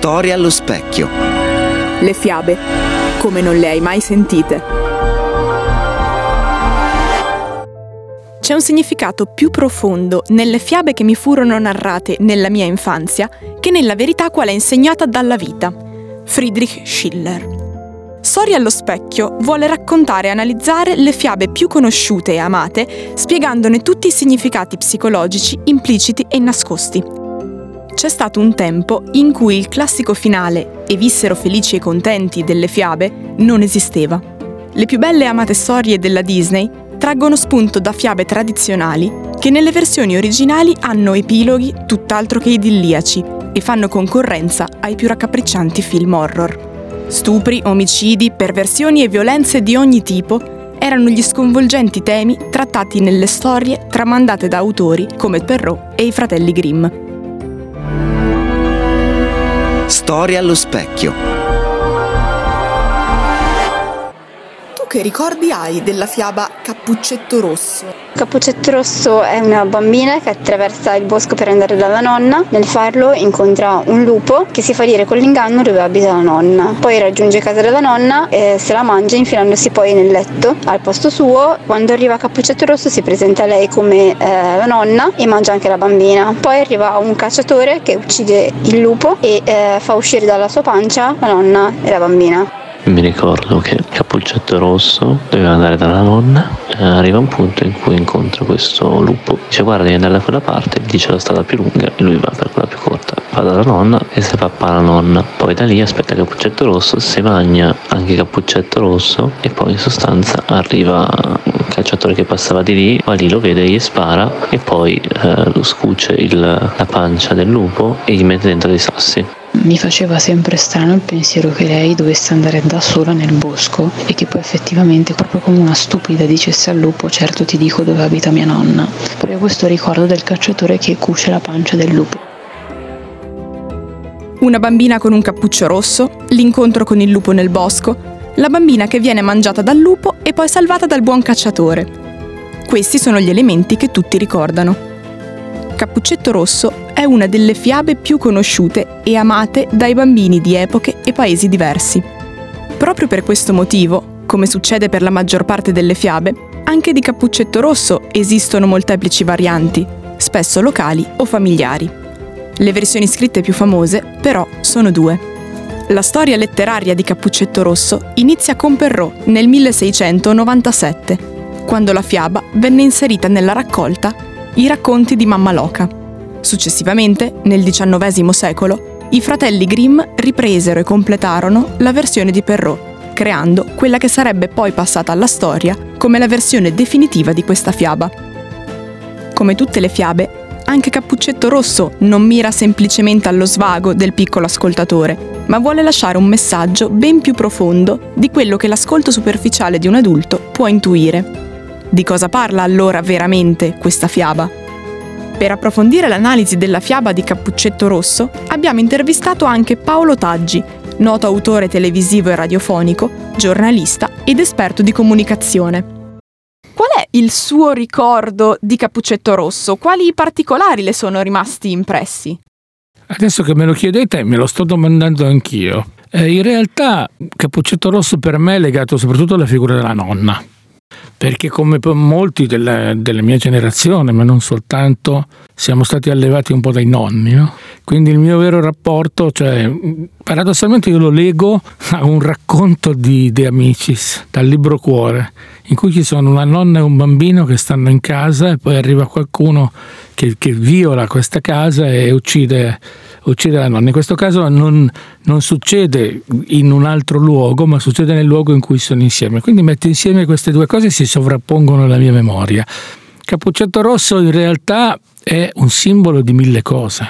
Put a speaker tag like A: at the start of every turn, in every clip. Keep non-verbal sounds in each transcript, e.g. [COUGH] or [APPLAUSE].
A: Storia allo specchio.
B: Le fiabe, come non le hai mai sentite. C'è un significato più profondo nelle fiabe che mi furono narrate nella mia infanzia che nella verità quale è insegnata dalla vita. Friedrich Schiller. Storia allo specchio vuole raccontare e analizzare le fiabe più conosciute e amate, spiegandone tutti i significati psicologici impliciti e nascosti. C'è stato un tempo in cui il classico finale e vissero felici e contenti delle fiabe non esisteva. Le più belle e amate storie della Disney traggono spunto da fiabe tradizionali che nelle versioni originali hanno epiloghi tutt'altro che idilliaci e fanno concorrenza ai più raccapriccianti film horror. Stupri, omicidi, perversioni e violenze di ogni tipo erano gli sconvolgenti temi trattati nelle storie tramandate da autori come Perrault e i fratelli Grimm.
A: Storia allo specchio.
B: Che ricordi hai della fiaba Cappuccetto Rosso?
C: Cappuccetto Rosso è una bambina che attraversa il bosco per andare dalla nonna. Nel farlo incontra un lupo che si fa dire con l'inganno dove abita la nonna. Poi raggiunge casa della nonna e se la mangia infilandosi poi nel letto al posto suo. Quando arriva Cappuccetto Rosso si presenta lei come eh, la nonna e mangia anche la bambina. Poi arriva un cacciatore che uccide il lupo e eh, fa uscire dalla sua pancia la nonna e la bambina
D: mi ricordo che Cappuccetto Rosso doveva andare dalla nonna. E arriva un punto in cui incontra questo lupo. Dice guarda devi andare da quella parte dice la strada più lunga e lui va per quella più corta. Va dalla nonna e si papà la nonna poi da lì aspetta Cappuccetto Rosso si magna anche Cappuccetto Rosso e poi in sostanza arriva un cacciatore che passava di lì va lì lo vede gli spara e poi eh, lo scuce il, la pancia del lupo e gli mette dentro dei sassi
E: mi faceva sempre strano il pensiero che lei dovesse andare da sola nel bosco e che poi effettivamente, proprio come una stupida, dicesse al lupo: Certo ti dico dove abita mia nonna. Ho questo ricordo del cacciatore che cuce la pancia del lupo.
B: Una bambina con un cappuccio rosso, l'incontro con il lupo nel bosco, la bambina che viene mangiata dal lupo e poi salvata dal buon cacciatore. Questi sono gli elementi che tutti ricordano. Cappuccetto Rosso è una delle fiabe più conosciute e amate dai bambini di epoche e paesi diversi. Proprio per questo motivo, come succede per la maggior parte delle fiabe, anche di Cappuccetto Rosso esistono molteplici varianti, spesso locali o familiari. Le versioni scritte più famose, però, sono due. La storia letteraria di Cappuccetto Rosso inizia con Perrault nel 1697, quando la fiaba venne inserita nella raccolta i racconti di Mamma Loca. Successivamente, nel XIX secolo, i fratelli Grimm ripresero e completarono la versione di Perrault, creando quella che sarebbe poi passata alla storia come la versione definitiva di questa fiaba. Come tutte le fiabe, anche Cappuccetto Rosso non mira semplicemente allo svago del piccolo ascoltatore, ma vuole lasciare un messaggio ben più profondo di quello che l'ascolto superficiale di un adulto può intuire. Di cosa parla allora veramente questa fiaba? Per approfondire l'analisi della fiaba di Cappuccetto Rosso abbiamo intervistato anche Paolo Taggi, noto autore televisivo e radiofonico, giornalista ed esperto di comunicazione. Qual è il suo ricordo di Cappuccetto Rosso? Quali particolari le sono rimasti impressi?
F: Adesso che me lo chiedete me lo sto domandando anch'io. Eh, in realtà Cappuccetto Rosso per me è legato soprattutto alla figura della nonna perché come molti della, della, mia generazione, ma non soltanto, siamo stati allevati un po' dai nonni, no? quindi il mio vero rapporto, cioè, paradossalmente io lo lego a un racconto di De Amicis, dal libro Cuore, in cui ci sono una nonna e un bambino che stanno in casa e poi arriva qualcuno che, che viola questa casa e uccide uccide la nonna. In questo caso non, non, succede in un altro luogo, ma succede nel luogo in cui sono insieme. Quindi metto insieme queste due cose e si sovrappongono alla mia memoria. Cappuccetto rosso in realtà è un simbolo di mille cose.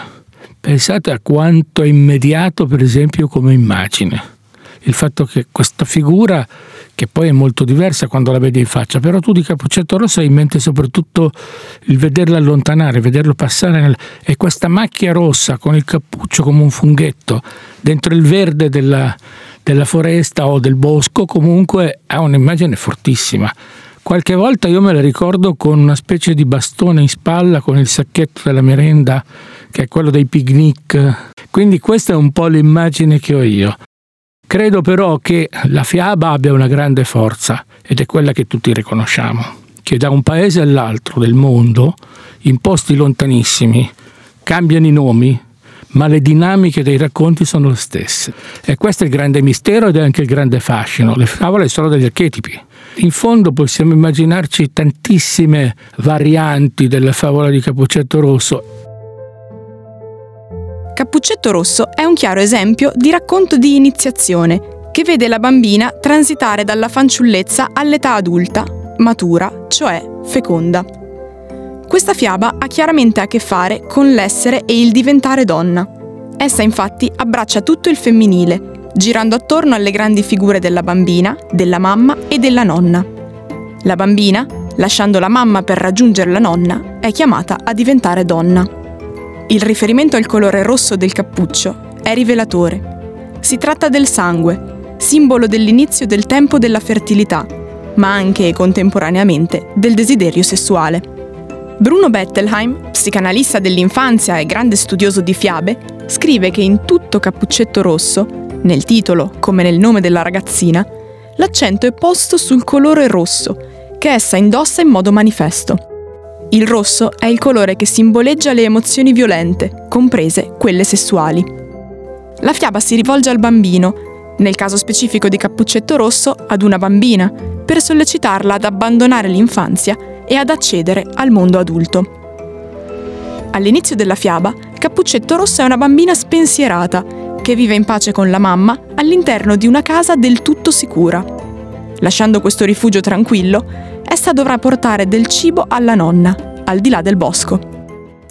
F: Pensate a quanto è immediato, per esempio, come immagine. Il fatto che questa figura che poi è molto diversa quando la vedi in faccia, però tu di Cappuccetto Rosso hai in mente soprattutto il vederlo allontanare, vederlo passare nel... e questa macchia rossa con il cappuccio come un funghetto dentro il verde della, della foresta o del bosco comunque ha un'immagine fortissima. Qualche volta io me la ricordo con una specie di bastone in spalla con il sacchetto della merenda che è quello dei picnic Quindi questa è un po' l'immagine che ho io. Credo però che la fiaba abbia una grande forza ed è quella che tutti riconosciamo, che da un paese all'altro del mondo, in posti lontanissimi, cambiano i nomi, ma le dinamiche dei racconti sono le stesse. E questo è il grande mistero ed è anche il grande fascino. Le favole sono degli archetipi. In fondo possiamo immaginarci tantissime varianti della favola di Cappuccetto Rosso.
B: Cappuccetto Rosso è un chiaro esempio di racconto di iniziazione che vede la bambina transitare dalla fanciullezza all'età adulta, matura, cioè feconda. Questa fiaba ha chiaramente a che fare con l'essere e il diventare donna. Essa infatti abbraccia tutto il femminile, girando attorno alle grandi figure della bambina, della mamma e della nonna. La bambina, lasciando la mamma per raggiungere la nonna, è chiamata a diventare donna. Il riferimento al colore rosso del cappuccio è rivelatore. Si tratta del sangue, simbolo dell'inizio del tempo della fertilità, ma anche e contemporaneamente del desiderio sessuale. Bruno Bettelheim, psicanalista dell'infanzia e grande studioso di fiabe, scrive che in tutto Cappuccetto Rosso, nel titolo come nel nome della ragazzina, l'accento è posto sul colore rosso, che essa indossa in modo manifesto. Il rosso è il colore che simboleggia le emozioni violente, comprese quelle sessuali. La fiaba si rivolge al bambino, nel caso specifico di Cappuccetto Rosso ad una bambina, per sollecitarla ad abbandonare l'infanzia e ad accedere al mondo adulto. All'inizio della fiaba, Cappuccetto Rosso è una bambina spensierata che vive in pace con la mamma all'interno di una casa del tutto sicura. Lasciando questo rifugio tranquillo, essa dovrà portare del cibo alla nonna, al di là del bosco.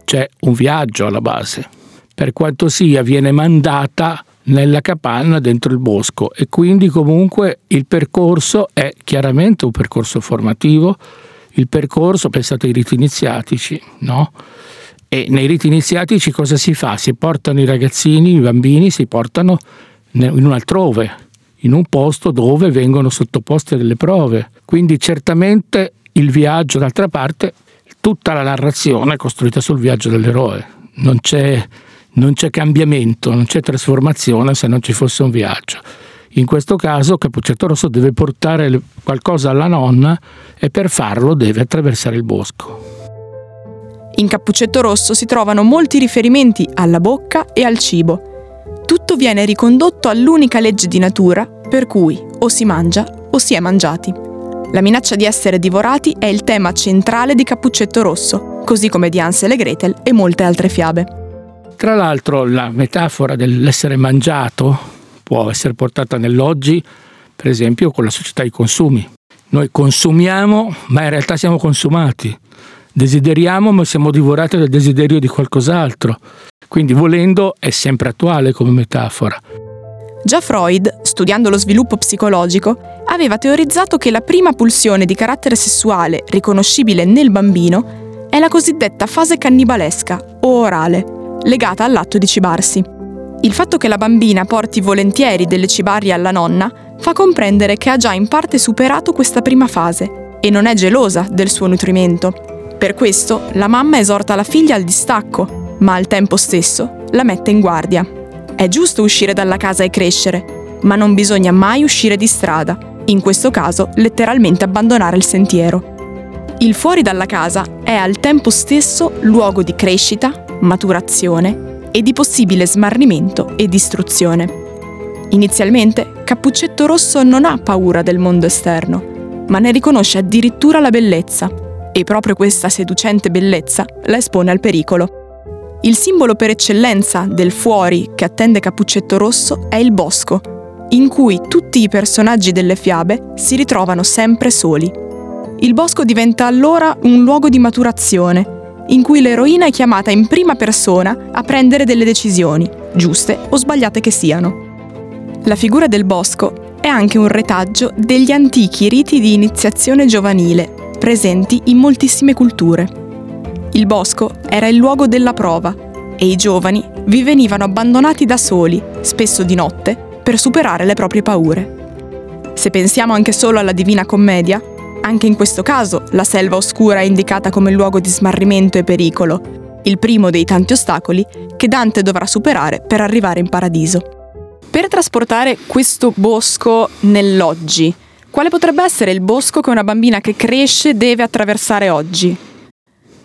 F: C'è un viaggio alla base. Per quanto sia, viene mandata nella capanna dentro il bosco e quindi comunque il percorso è chiaramente un percorso formativo, il percorso, pensate ai riti iniziatici, no? E nei riti iniziatici cosa si fa? Si portano i ragazzini, i bambini, si portano in un altrove, in un posto dove vengono sottoposti a delle prove. Quindi certamente il viaggio, d'altra parte, tutta la narrazione è costruita sul viaggio dell'eroe. Non c'è, non c'è cambiamento, non c'è trasformazione se non ci fosse un viaggio. In questo caso Cappuccetto Rosso deve portare qualcosa alla nonna e per farlo deve attraversare il bosco.
B: In Cappuccetto Rosso si trovano molti riferimenti alla bocca e al cibo. Tutto viene ricondotto all'unica legge di natura per cui o si mangia o si è mangiati. La minaccia di essere divorati è il tema centrale di Cappuccetto Rosso, così come di Ansel e Gretel e molte altre fiabe.
F: Tra l'altro la metafora dell'essere mangiato può essere portata nell'oggi, per esempio con la società dei consumi. Noi consumiamo, ma in realtà siamo consumati. Desideriamo, ma siamo divorati dal desiderio di qualcos'altro. Quindi volendo è sempre attuale come metafora.
B: Già Freud, studiando lo sviluppo psicologico, aveva teorizzato che la prima pulsione di carattere sessuale riconoscibile nel bambino è la cosiddetta fase cannibalesca o orale, legata all'atto di cibarsi. Il fatto che la bambina porti volentieri delle cibarie alla nonna fa comprendere che ha già in parte superato questa prima fase e non è gelosa del suo nutrimento. Per questo la mamma esorta la figlia al distacco, ma al tempo stesso la mette in guardia. È giusto uscire dalla casa e crescere, ma non bisogna mai uscire di strada, in questo caso letteralmente abbandonare il sentiero. Il fuori dalla casa è al tempo stesso luogo di crescita, maturazione e di possibile smarrimento e distruzione. Inizialmente, Cappuccetto Rosso non ha paura del mondo esterno, ma ne riconosce addirittura la bellezza, e proprio questa seducente bellezza la espone al pericolo. Il simbolo per eccellenza del fuori che attende Cappuccetto Rosso è il bosco, in cui tutti i personaggi delle fiabe si ritrovano sempre soli. Il bosco diventa allora un luogo di maturazione, in cui l'eroina è chiamata in prima persona a prendere delle decisioni, giuste o sbagliate che siano. La figura del bosco è anche un retaggio degli antichi riti di iniziazione giovanile, presenti in moltissime culture. Il bosco era il luogo della prova e i giovani vi venivano abbandonati da soli, spesso di notte, per superare le proprie paure. Se pensiamo anche solo alla Divina Commedia, anche in questo caso la selva oscura è indicata come luogo di smarrimento e pericolo. il primo dei tanti ostacoli che Dante dovrà superare per arrivare in paradiso. Per trasportare questo bosco nell'oggi, quale potrebbe essere il bosco che una bambina che cresce deve attraversare oggi?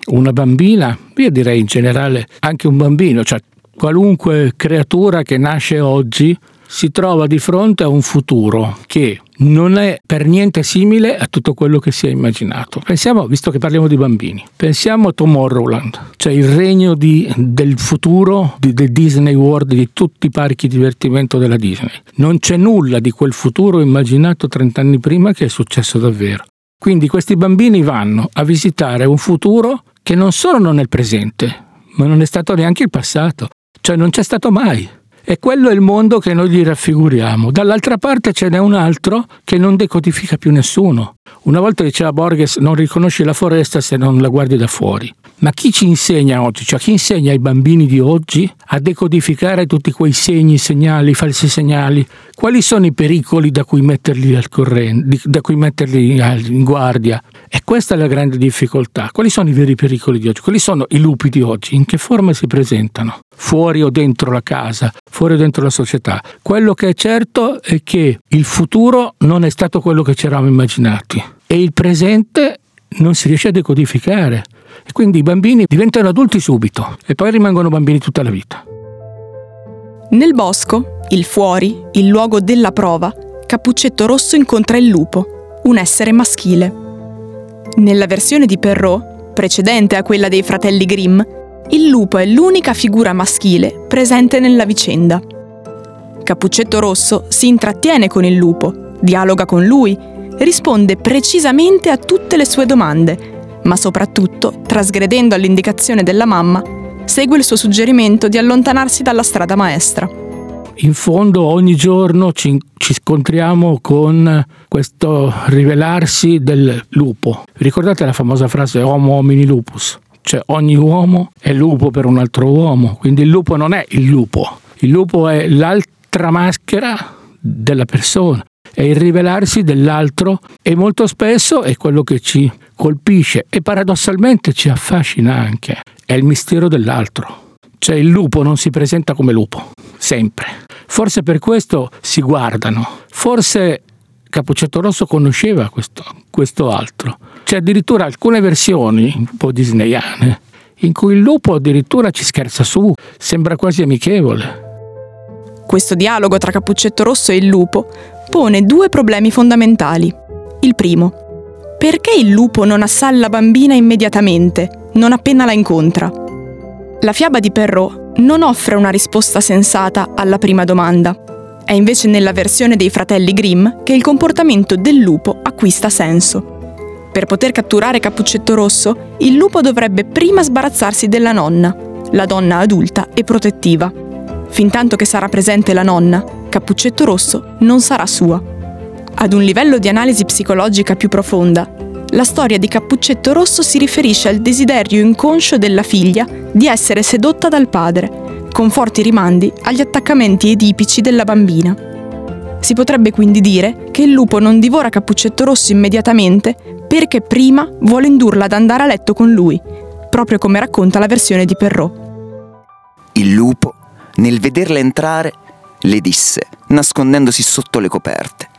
F: Una bambina, io direi in generale anche un bambino, cioè qualunque creatura che nasce oggi si trova di fronte a un futuro che non è per niente simile a tutto quello che si è immaginato. Pensiamo, visto che parliamo di bambini, pensiamo a Tomorrowland, cioè il regno di, del futuro di, del Disney World, di tutti i parchi divertimento della Disney. Non c'è nulla di quel futuro immaginato 30 anni prima che è successo davvero. Quindi questi bambini vanno a visitare un futuro che non solo non è il presente, ma non è stato neanche il passato, cioè non c'è stato mai. E quello è il mondo che noi gli raffiguriamo. Dall'altra parte ce n'è un altro che non decodifica più nessuno. Una volta diceva Borges, non riconosci la foresta se non la guardi da fuori. Ma chi ci insegna oggi, cioè chi insegna ai bambini di oggi a decodificare tutti quei segni, segnali, falsi segnali? Quali sono i pericoli da cui metterli al corrente, da cui metterli in guardia? E questa è la grande difficoltà. Quali sono i veri pericoli di oggi? Quali sono i lupi di oggi? In che forma si presentano? Fuori o dentro la casa? Fuori o dentro la società? Quello che è certo è che il futuro non è stato quello che ci eravamo immaginati e il presente non si riesce a decodificare. E quindi i bambini diventano adulti subito e poi rimangono bambini tutta la vita.
B: Nel bosco, il fuori, il luogo della prova, Cappuccetto Rosso incontra il lupo, un essere maschile. Nella versione di Perrault, precedente a quella dei fratelli Grimm, il lupo è l'unica figura maschile presente nella vicenda. Cappuccetto Rosso si intrattiene con il lupo, dialoga con lui, risponde precisamente a tutte le sue domande ma soprattutto, trasgredendo all'indicazione della mamma, segue il suo suggerimento di allontanarsi dalla strada maestra.
F: In fondo ogni giorno ci, ci scontriamo con questo rivelarsi del lupo. Ricordate la famosa frase homo homini lupus? Cioè ogni uomo è lupo per un altro uomo, quindi il lupo non è il lupo, il lupo è l'altra maschera della persona, è il rivelarsi dell'altro e molto spesso è quello che ci colpisce e paradossalmente ci affascina anche, è il mistero dell'altro. Cioè il lupo non si presenta come lupo, sempre. Forse per questo si guardano, forse Cappuccetto Rosso conosceva questo, questo altro. C'è addirittura alcune versioni un po' disneyane in cui il lupo addirittura ci scherza su, sembra quasi amichevole.
B: Questo dialogo tra Cappuccetto Rosso e il lupo pone due problemi fondamentali. Il primo, perché il lupo non assalla la bambina immediatamente, non appena la incontra? La fiaba di Perrault non offre una risposta sensata alla prima domanda. È invece nella versione dei fratelli Grimm che il comportamento del lupo acquista senso. Per poter catturare Cappuccetto Rosso, il lupo dovrebbe prima sbarazzarsi della nonna, la donna adulta e protettiva. Fintanto che sarà presente la nonna, Cappuccetto Rosso non sarà sua. Ad un livello di analisi psicologica più profonda, la storia di Cappuccetto Rosso si riferisce al desiderio inconscio della figlia di essere sedotta dal padre, con forti rimandi agli attaccamenti edipici della bambina. Si potrebbe quindi dire che il lupo non divora Cappuccetto Rosso immediatamente perché prima vuole indurla ad andare a letto con lui, proprio come racconta la versione di Perrault.
A: Il lupo, nel vederla entrare, le disse, nascondendosi sotto le coperte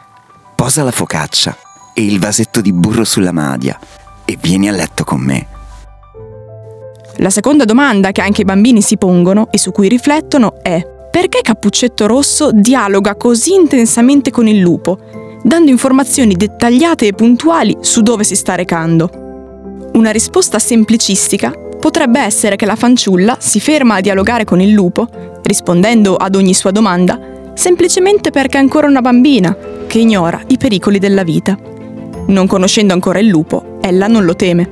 A: posa la focaccia e il vasetto di burro sulla madia e vieni a letto con me.
B: La seconda domanda che anche i bambini si pongono e su cui riflettono è perché Cappuccetto Rosso dialoga così intensamente con il lupo, dando informazioni dettagliate e puntuali su dove si sta recando? Una risposta semplicistica potrebbe essere che la fanciulla si ferma a dialogare con il lupo, rispondendo ad ogni sua domanda, semplicemente perché è ancora una bambina che ignora i pericoli della vita. Non conoscendo ancora il lupo, ella non lo teme.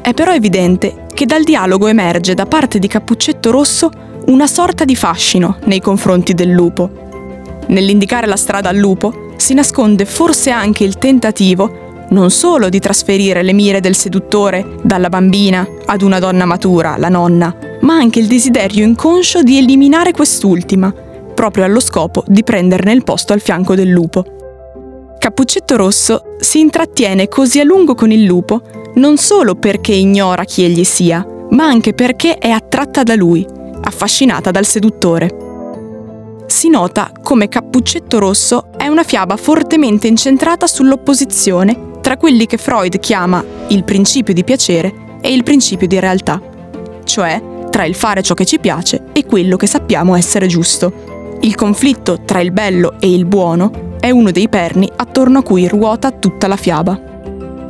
B: È però evidente che dal dialogo emerge da parte di Cappuccetto Rosso una sorta di fascino nei confronti del lupo. Nell'indicare la strada al lupo si nasconde forse anche il tentativo non solo di trasferire le mire del seduttore dalla bambina ad una donna matura, la nonna, ma anche il desiderio inconscio di eliminare quest'ultima, proprio allo scopo di prenderne il posto al fianco del lupo. Cappuccetto Rosso si intrattiene così a lungo con il lupo non solo perché ignora chi egli sia, ma anche perché è attratta da lui, affascinata dal seduttore. Si nota come Cappuccetto Rosso è una fiaba fortemente incentrata sull'opposizione tra quelli che Freud chiama il principio di piacere e il principio di realtà, cioè tra il fare ciò che ci piace e quello che sappiamo essere giusto. Il conflitto tra il bello e il buono è uno dei perni attorno a cui ruota tutta la fiaba.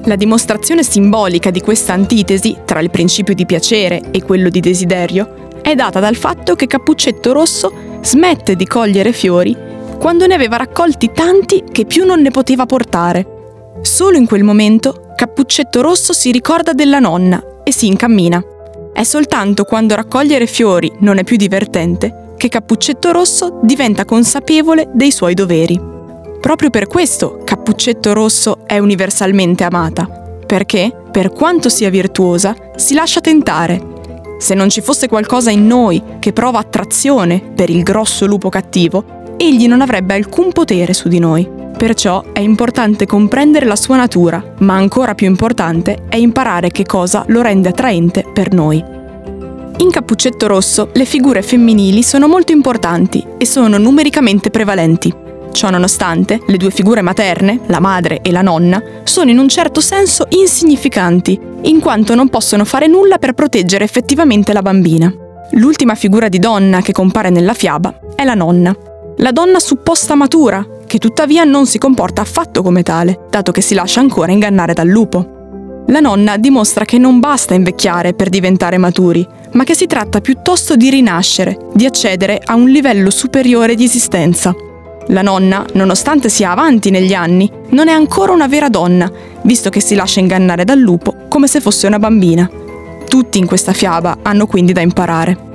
B: La dimostrazione simbolica di questa antitesi tra il principio di piacere e quello di desiderio è data dal fatto che Cappuccetto Rosso smette di cogliere fiori quando ne aveva raccolti tanti che più non ne poteva portare. Solo in quel momento Cappuccetto Rosso si ricorda della nonna e si incammina. È soltanto quando raccogliere fiori non è più divertente che Cappuccetto Rosso diventa consapevole dei suoi doveri. Proprio per questo Cappuccetto Rosso è universalmente amata, perché, per quanto sia virtuosa, si lascia tentare. Se non ci fosse qualcosa in noi che prova attrazione per il grosso lupo cattivo, egli non avrebbe alcun potere su di noi. Perciò è importante comprendere la sua natura, ma ancora più importante è imparare che cosa lo rende attraente per noi. In Cappuccetto Rosso le figure femminili sono molto importanti e sono numericamente prevalenti. Ciò nonostante, le due figure materne, la madre e la nonna, sono in un certo senso insignificanti, in quanto non possono fare nulla per proteggere effettivamente la bambina. L'ultima figura di donna che compare nella fiaba è la nonna, la donna supposta matura, che tuttavia non si comporta affatto come tale, dato che si lascia ancora ingannare dal lupo. La nonna dimostra che non basta invecchiare per diventare maturi, ma che si tratta piuttosto di rinascere, di accedere a un livello superiore di esistenza. La nonna, nonostante sia avanti negli anni, non è ancora una vera donna, visto che si lascia ingannare dal lupo come se fosse una bambina. Tutti in questa fiaba hanno quindi da imparare.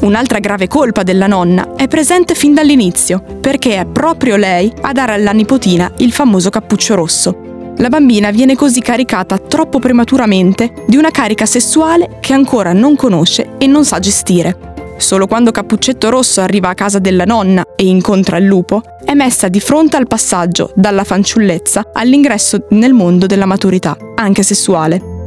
B: Un'altra grave colpa della nonna è presente fin dall'inizio, perché è proprio lei a dare alla nipotina il famoso cappuccio rosso. La bambina viene così caricata troppo prematuramente di una carica sessuale che ancora non conosce e non sa gestire. Solo quando Cappuccetto Rosso arriva a casa della nonna e incontra il lupo, è messa di fronte al passaggio dalla fanciullezza all'ingresso nel mondo della maturità, anche sessuale.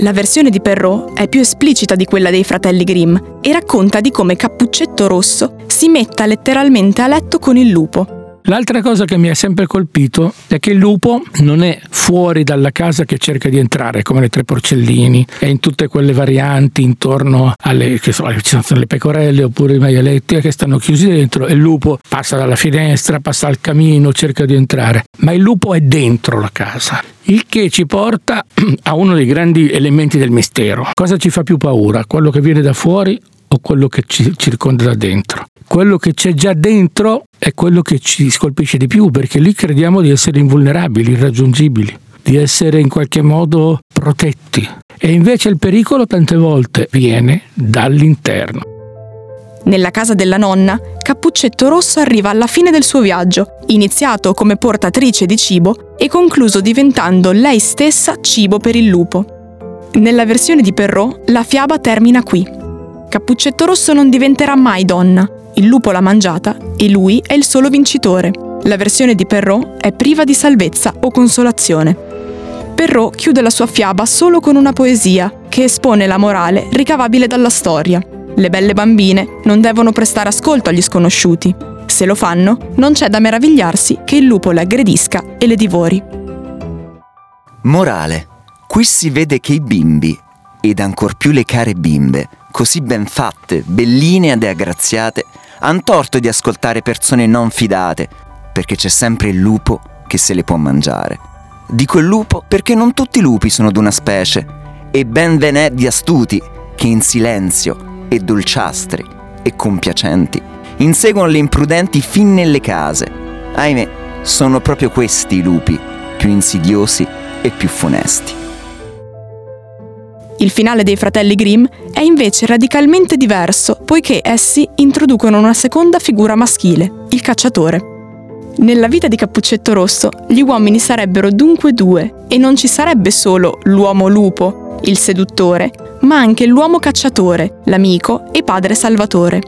B: La versione di Perrault è più esplicita di quella dei fratelli Grimm e racconta di come Cappuccetto Rosso si metta letteralmente a letto con il lupo.
F: L'altra cosa che mi ha sempre colpito è che il lupo non è fuori dalla casa che cerca di entrare, come le tre porcellini, è in tutte quelle varianti intorno alle, che so, le pecorelle oppure i maialetti che stanno chiusi dentro e il lupo passa dalla finestra, passa al camino, cerca di entrare. Ma il lupo è dentro la casa il che ci porta [CLEARS THROAT] a uno dei grandi elementi del mistero. Cosa ci fa più paura? Quello che viene da fuori o quello che ci circonda da dentro? Quello che c'è già dentro è quello che ci scolpisce di più, perché lì crediamo di essere invulnerabili, irraggiungibili, di essere in qualche modo protetti. E invece il pericolo tante volte viene dall'interno.
B: Nella casa della nonna, Cappuccetto Rosso arriva alla fine del suo viaggio, iniziato come portatrice di cibo e concluso diventando lei stessa cibo per il lupo. Nella versione di Perrault, la fiaba termina qui. Cappuccetto Rosso non diventerà mai donna, il lupo l'ha mangiata e lui è il solo vincitore. La versione di Perrault è priva di salvezza o consolazione. Perrault chiude la sua fiaba solo con una poesia che espone la morale ricavabile dalla storia. Le belle bambine non devono prestare ascolto agli sconosciuti. Se lo fanno, non c'è da meravigliarsi che il lupo le aggredisca e le divori.
A: Morale. Qui si vede che i bimbi, ed ancor più le care bimbe, così ben fatte, belline ed aggraziate, han torto di ascoltare persone non fidate, perché c'è sempre il lupo che se le può mangiare. Dico il lupo perché non tutti i lupi sono d'una specie, e ben ve n'è di astuti che in silenzio e dolciastri e compiacenti inseguono le imprudenti fin nelle case. Ahimè, sono proprio questi i lupi, più insidiosi e più funesti.
B: Il finale dei fratelli Grimm è invece radicalmente diverso, poiché essi introducono una seconda figura maschile, il cacciatore. Nella vita di Cappuccetto Rosso, gli uomini sarebbero dunque due e non ci sarebbe solo l'uomo lupo, il seduttore, ma anche l'uomo cacciatore, l'amico e padre salvatore.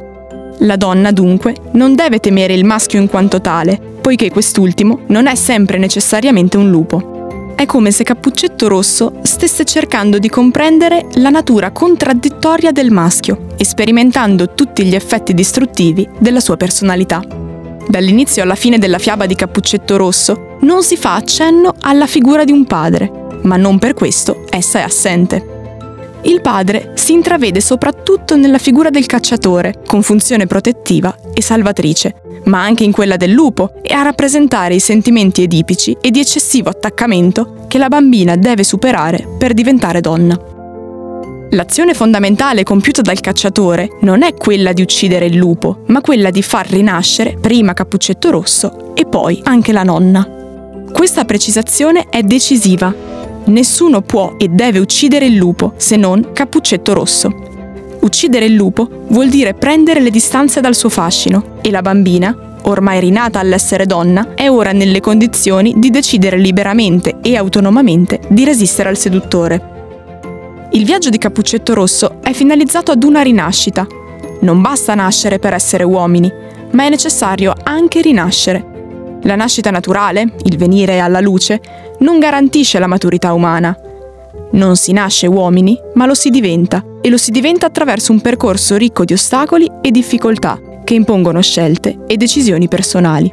B: La donna dunque non deve temere il maschio in quanto tale, poiché quest'ultimo non è sempre necessariamente un lupo. È come se Cappuccetto Rosso stesse cercando di comprendere la natura contraddittoria del maschio sperimentando tutti gli effetti distruttivi della sua personalità. Dall'inizio alla fine della fiaba di Cappuccetto Rosso non si fa accenno alla figura di un padre, ma non per questo essa è assente. Il padre si intravede soprattutto nella figura del cacciatore, con funzione protettiva e salvatrice, ma anche in quella del lupo e a rappresentare i sentimenti edipici e di eccessivo attaccamento che la bambina deve superare per diventare donna. L'azione fondamentale compiuta dal cacciatore non è quella di uccidere il lupo, ma quella di far rinascere prima Cappuccetto Rosso e poi anche la nonna. Questa precisazione è decisiva. Nessuno può e deve uccidere il lupo se non Cappuccetto Rosso. Uccidere il lupo vuol dire prendere le distanze dal suo fascino e la bambina, ormai rinata all'essere donna, è ora nelle condizioni di decidere liberamente e autonomamente di resistere al seduttore. Il viaggio di Cappuccetto Rosso è finalizzato ad una rinascita. Non basta nascere per essere uomini, ma è necessario anche rinascere. La nascita naturale, il venire alla luce, non garantisce la maturità umana. Non si nasce uomini, ma lo si diventa, e lo si diventa attraverso un percorso ricco di ostacoli e difficoltà che impongono scelte e decisioni personali.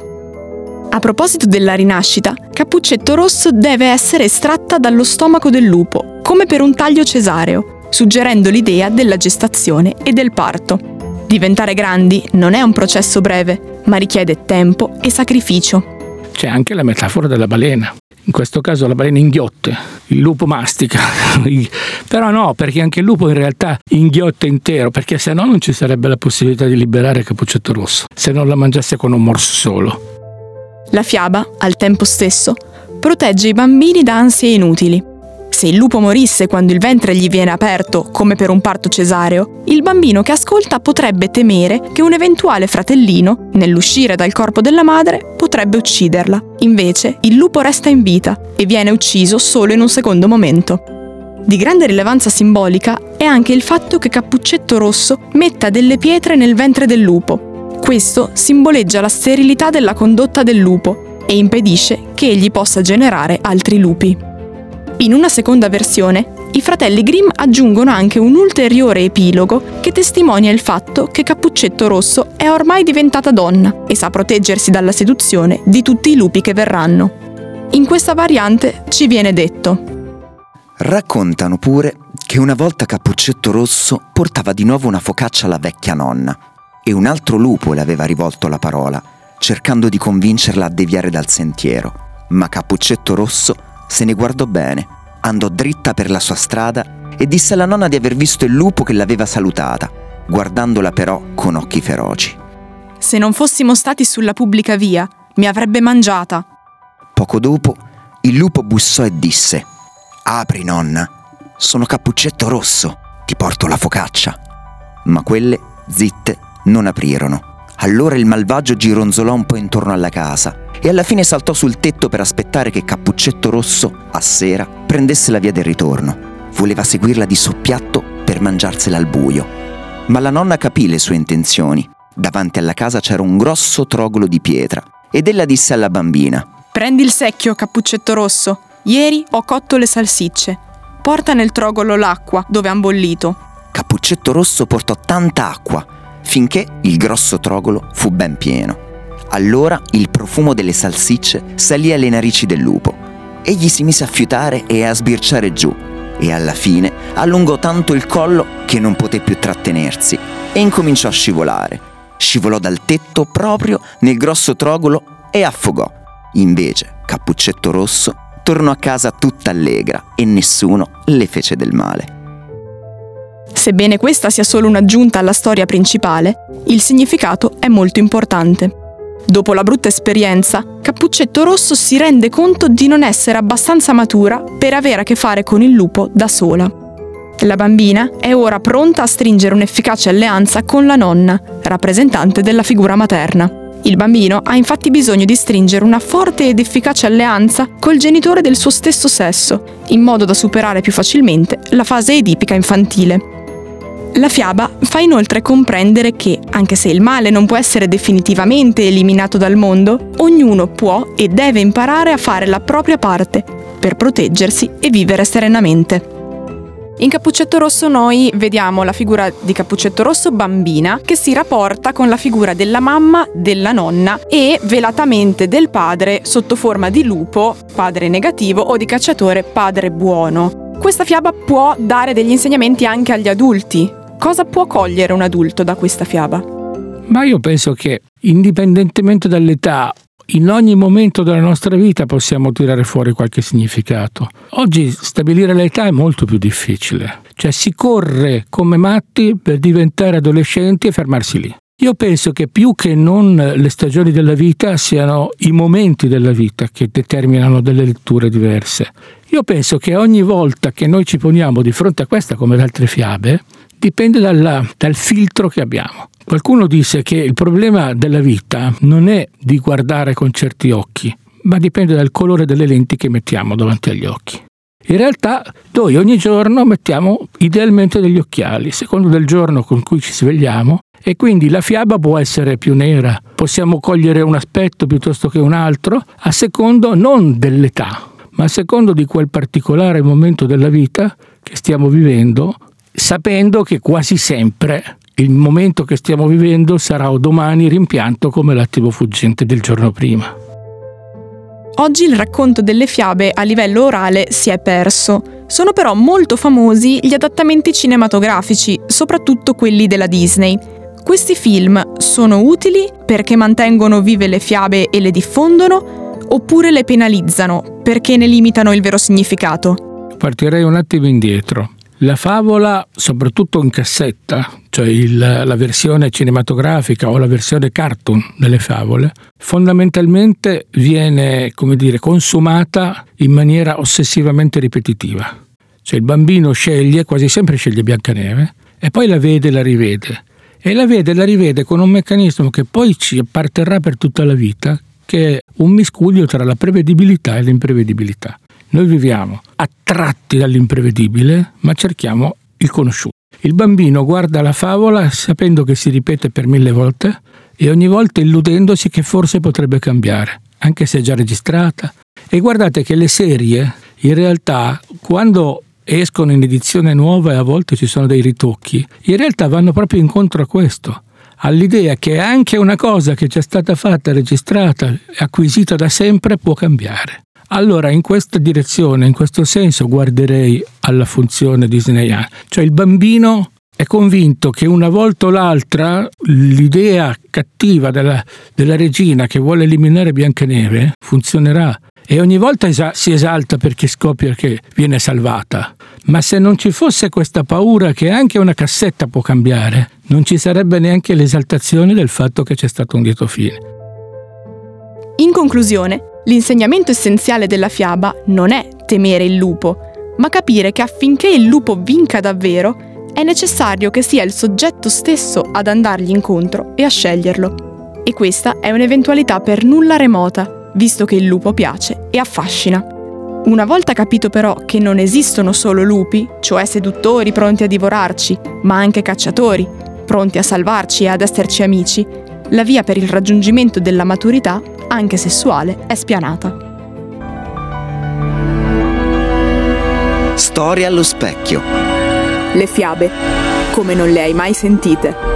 B: A proposito della rinascita, Cappuccetto Rosso deve essere estratta dallo stomaco del lupo come per un taglio cesareo, suggerendo l'idea della gestazione e del parto. Diventare grandi non è un processo breve, ma richiede tempo e sacrificio.
F: C'è anche la metafora della balena. In questo caso la balena inghiotte, il lupo mastica. [LAUGHS] Però no, perché anche il lupo in realtà inghiotte intero, perché se no non ci sarebbe la possibilità di liberare Capuccetto Rosso, se non la mangiasse con un morso solo.
B: La fiaba, al tempo stesso, protegge i bambini da ansie inutili se il lupo morisse quando il ventre gli viene aperto, come per un parto cesareo, il bambino che ascolta potrebbe temere che un eventuale fratellino, nell'uscire dal corpo della madre, potrebbe ucciderla. Invece, il lupo resta in vita e viene ucciso solo in un secondo momento. Di grande rilevanza simbolica è anche il fatto che Cappuccetto Rosso metta delle pietre nel ventre del lupo. Questo simboleggia la sterilità della condotta del lupo e impedisce che egli possa generare altri lupi. In una seconda versione, i fratelli Grimm aggiungono anche un ulteriore epilogo che testimonia il fatto che Cappuccetto Rosso è ormai diventata donna e sa proteggersi dalla seduzione di tutti i lupi che verranno. In questa variante ci viene detto
A: Raccontano pure che una volta Cappuccetto Rosso portava di nuovo una focaccia alla vecchia nonna e un altro lupo le aveva rivolto la parola, cercando di convincerla a deviare dal sentiero. Ma Cappuccetto Rosso se ne guardò bene, andò dritta per la sua strada e disse alla nonna di aver visto il lupo che l'aveva salutata, guardandola però con occhi feroci.
B: Se non fossimo stati sulla pubblica via, mi avrebbe mangiata.
A: Poco dopo, il lupo bussò e disse: Apri, nonna, sono Cappuccetto Rosso, ti porto la focaccia. Ma quelle, zitte, non aprirono. Allora il malvagio gironzolò un po' intorno alla casa e alla fine saltò sul tetto per aspettare che Cappuccetto Rosso, a sera, prendesse la via del ritorno. Voleva seguirla di soppiatto per mangiarsela al buio. Ma la nonna capì le sue intenzioni. Davanti alla casa c'era un grosso trogolo di pietra ed ella disse alla bambina:
B: Prendi il secchio, Cappuccetto Rosso. Ieri ho cotto le salsicce. Porta nel trogolo l'acqua dove han bollito.
A: Cappuccetto Rosso portò tanta acqua finché il grosso trogolo fu ben pieno. Allora il profumo delle salsicce salì alle narici del lupo. Egli si mise a fiutare e a sbirciare giù e alla fine allungò tanto il collo che non poté più trattenersi e incominciò a scivolare. Scivolò dal tetto proprio nel grosso trogolo e affogò. Invece Cappuccetto Rosso tornò a casa tutta allegra e nessuno le fece del male.
B: Sebbene questa sia solo un'aggiunta alla storia principale, il significato è molto importante. Dopo la brutta esperienza, Cappuccetto Rosso si rende conto di non essere abbastanza matura per avere a che fare con il lupo da sola. La bambina è ora pronta a stringere un'efficace alleanza con la nonna, rappresentante della figura materna. Il bambino ha infatti bisogno di stringere una forte ed efficace alleanza col genitore del suo stesso sesso, in modo da superare più facilmente la fase edipica infantile. La fiaba fa inoltre comprendere che, anche se il male non può essere definitivamente eliminato dal mondo, ognuno può e deve imparare a fare la propria parte, per proteggersi e vivere serenamente. In Cappuccetto Rosso noi vediamo la figura di Cappuccetto Rosso bambina che si rapporta con la figura della mamma, della nonna e velatamente del padre sotto forma di lupo, padre negativo, o di cacciatore, padre buono. Questa fiaba può dare degli insegnamenti anche agli adulti. Cosa può cogliere un adulto da questa fiaba?
F: Ma io penso che indipendentemente dall'età in ogni momento della nostra vita possiamo tirare fuori qualche significato. Oggi stabilire l'età è molto più difficile, cioè si corre come matti per diventare adolescenti e fermarsi lì. Io penso che più che non le stagioni della vita siano i momenti della vita che determinano delle letture diverse. Io penso che ogni volta che noi ci poniamo di fronte a questa come ad altre fiabe, dipende dalla, dal filtro che abbiamo. Qualcuno disse che il problema della vita non è di guardare con certi occhi, ma dipende dal colore delle lenti che mettiamo davanti agli occhi. In realtà noi ogni giorno mettiamo idealmente degli occhiali, secondo del giorno con cui ci svegliamo, e quindi la fiaba può essere più nera, possiamo cogliere un aspetto piuttosto che un altro, a secondo non dell'età, ma a secondo di quel particolare momento della vita che stiamo vivendo, sapendo che quasi sempre il momento che stiamo vivendo sarà domani rimpianto come l'attimo fuggente del giorno prima.
B: Oggi il racconto delle fiabe a livello orale si è perso. Sono però molto famosi gli adattamenti cinematografici, soprattutto quelli della Disney. Questi film sono utili perché mantengono vive le fiabe e le diffondono, oppure le penalizzano perché ne limitano il vero significato?
F: Partirei un attimo indietro. La favola, soprattutto in cassetta, cioè il, la versione cinematografica o la versione cartoon delle favole, fondamentalmente viene, dire, consumata in maniera ossessivamente ripetitiva. Cioè il bambino sceglie, quasi sempre sceglie Biancaneve, e poi la vede e la rivede. E la vede e la rivede con un meccanismo che poi ci apparterrà per tutta la vita, che è un miscuglio tra la prevedibilità e l'imprevedibilità. Noi viviamo attratti dall'imprevedibile, ma cerchiamo il conosciuto. Il bambino guarda la favola sapendo che si ripete per mille volte e ogni volta illudendosi che forse potrebbe cambiare, anche se è già registrata. E guardate che le serie, in realtà, quando escono in edizione nuova e a volte ci sono dei ritocchi, in realtà vanno proprio incontro a questo, all'idea che anche una cosa che c'è stata fatta, registrata, acquisita da sempre può cambiare. Allora, in questa direzione, in questo senso, guarderei alla funzione disneyana. Cioè il bambino è convinto che una volta o l'altra l'idea cattiva della, della regina che vuole eliminare Biancaneve funzionerà e ogni volta esa- si esalta perché scopre che viene salvata. Ma se non ci fosse questa paura che anche una cassetta può cambiare, non ci sarebbe neanche l'esaltazione del fatto che c'è stato un lieto fine.
B: In conclusione, L'insegnamento essenziale della fiaba non è temere il lupo, ma capire che affinché il lupo vinca davvero è necessario che sia il soggetto stesso ad andargli incontro e a sceglierlo. E questa è un'eventualità per nulla remota, visto che il lupo piace e affascina. Una volta capito però che non esistono solo lupi, cioè seduttori pronti a divorarci, ma anche cacciatori, pronti a salvarci e ad esserci amici, la via per il raggiungimento della maturità anche sessuale, è spianata.
A: Storia allo specchio.
B: Le fiabe, come non le hai mai sentite.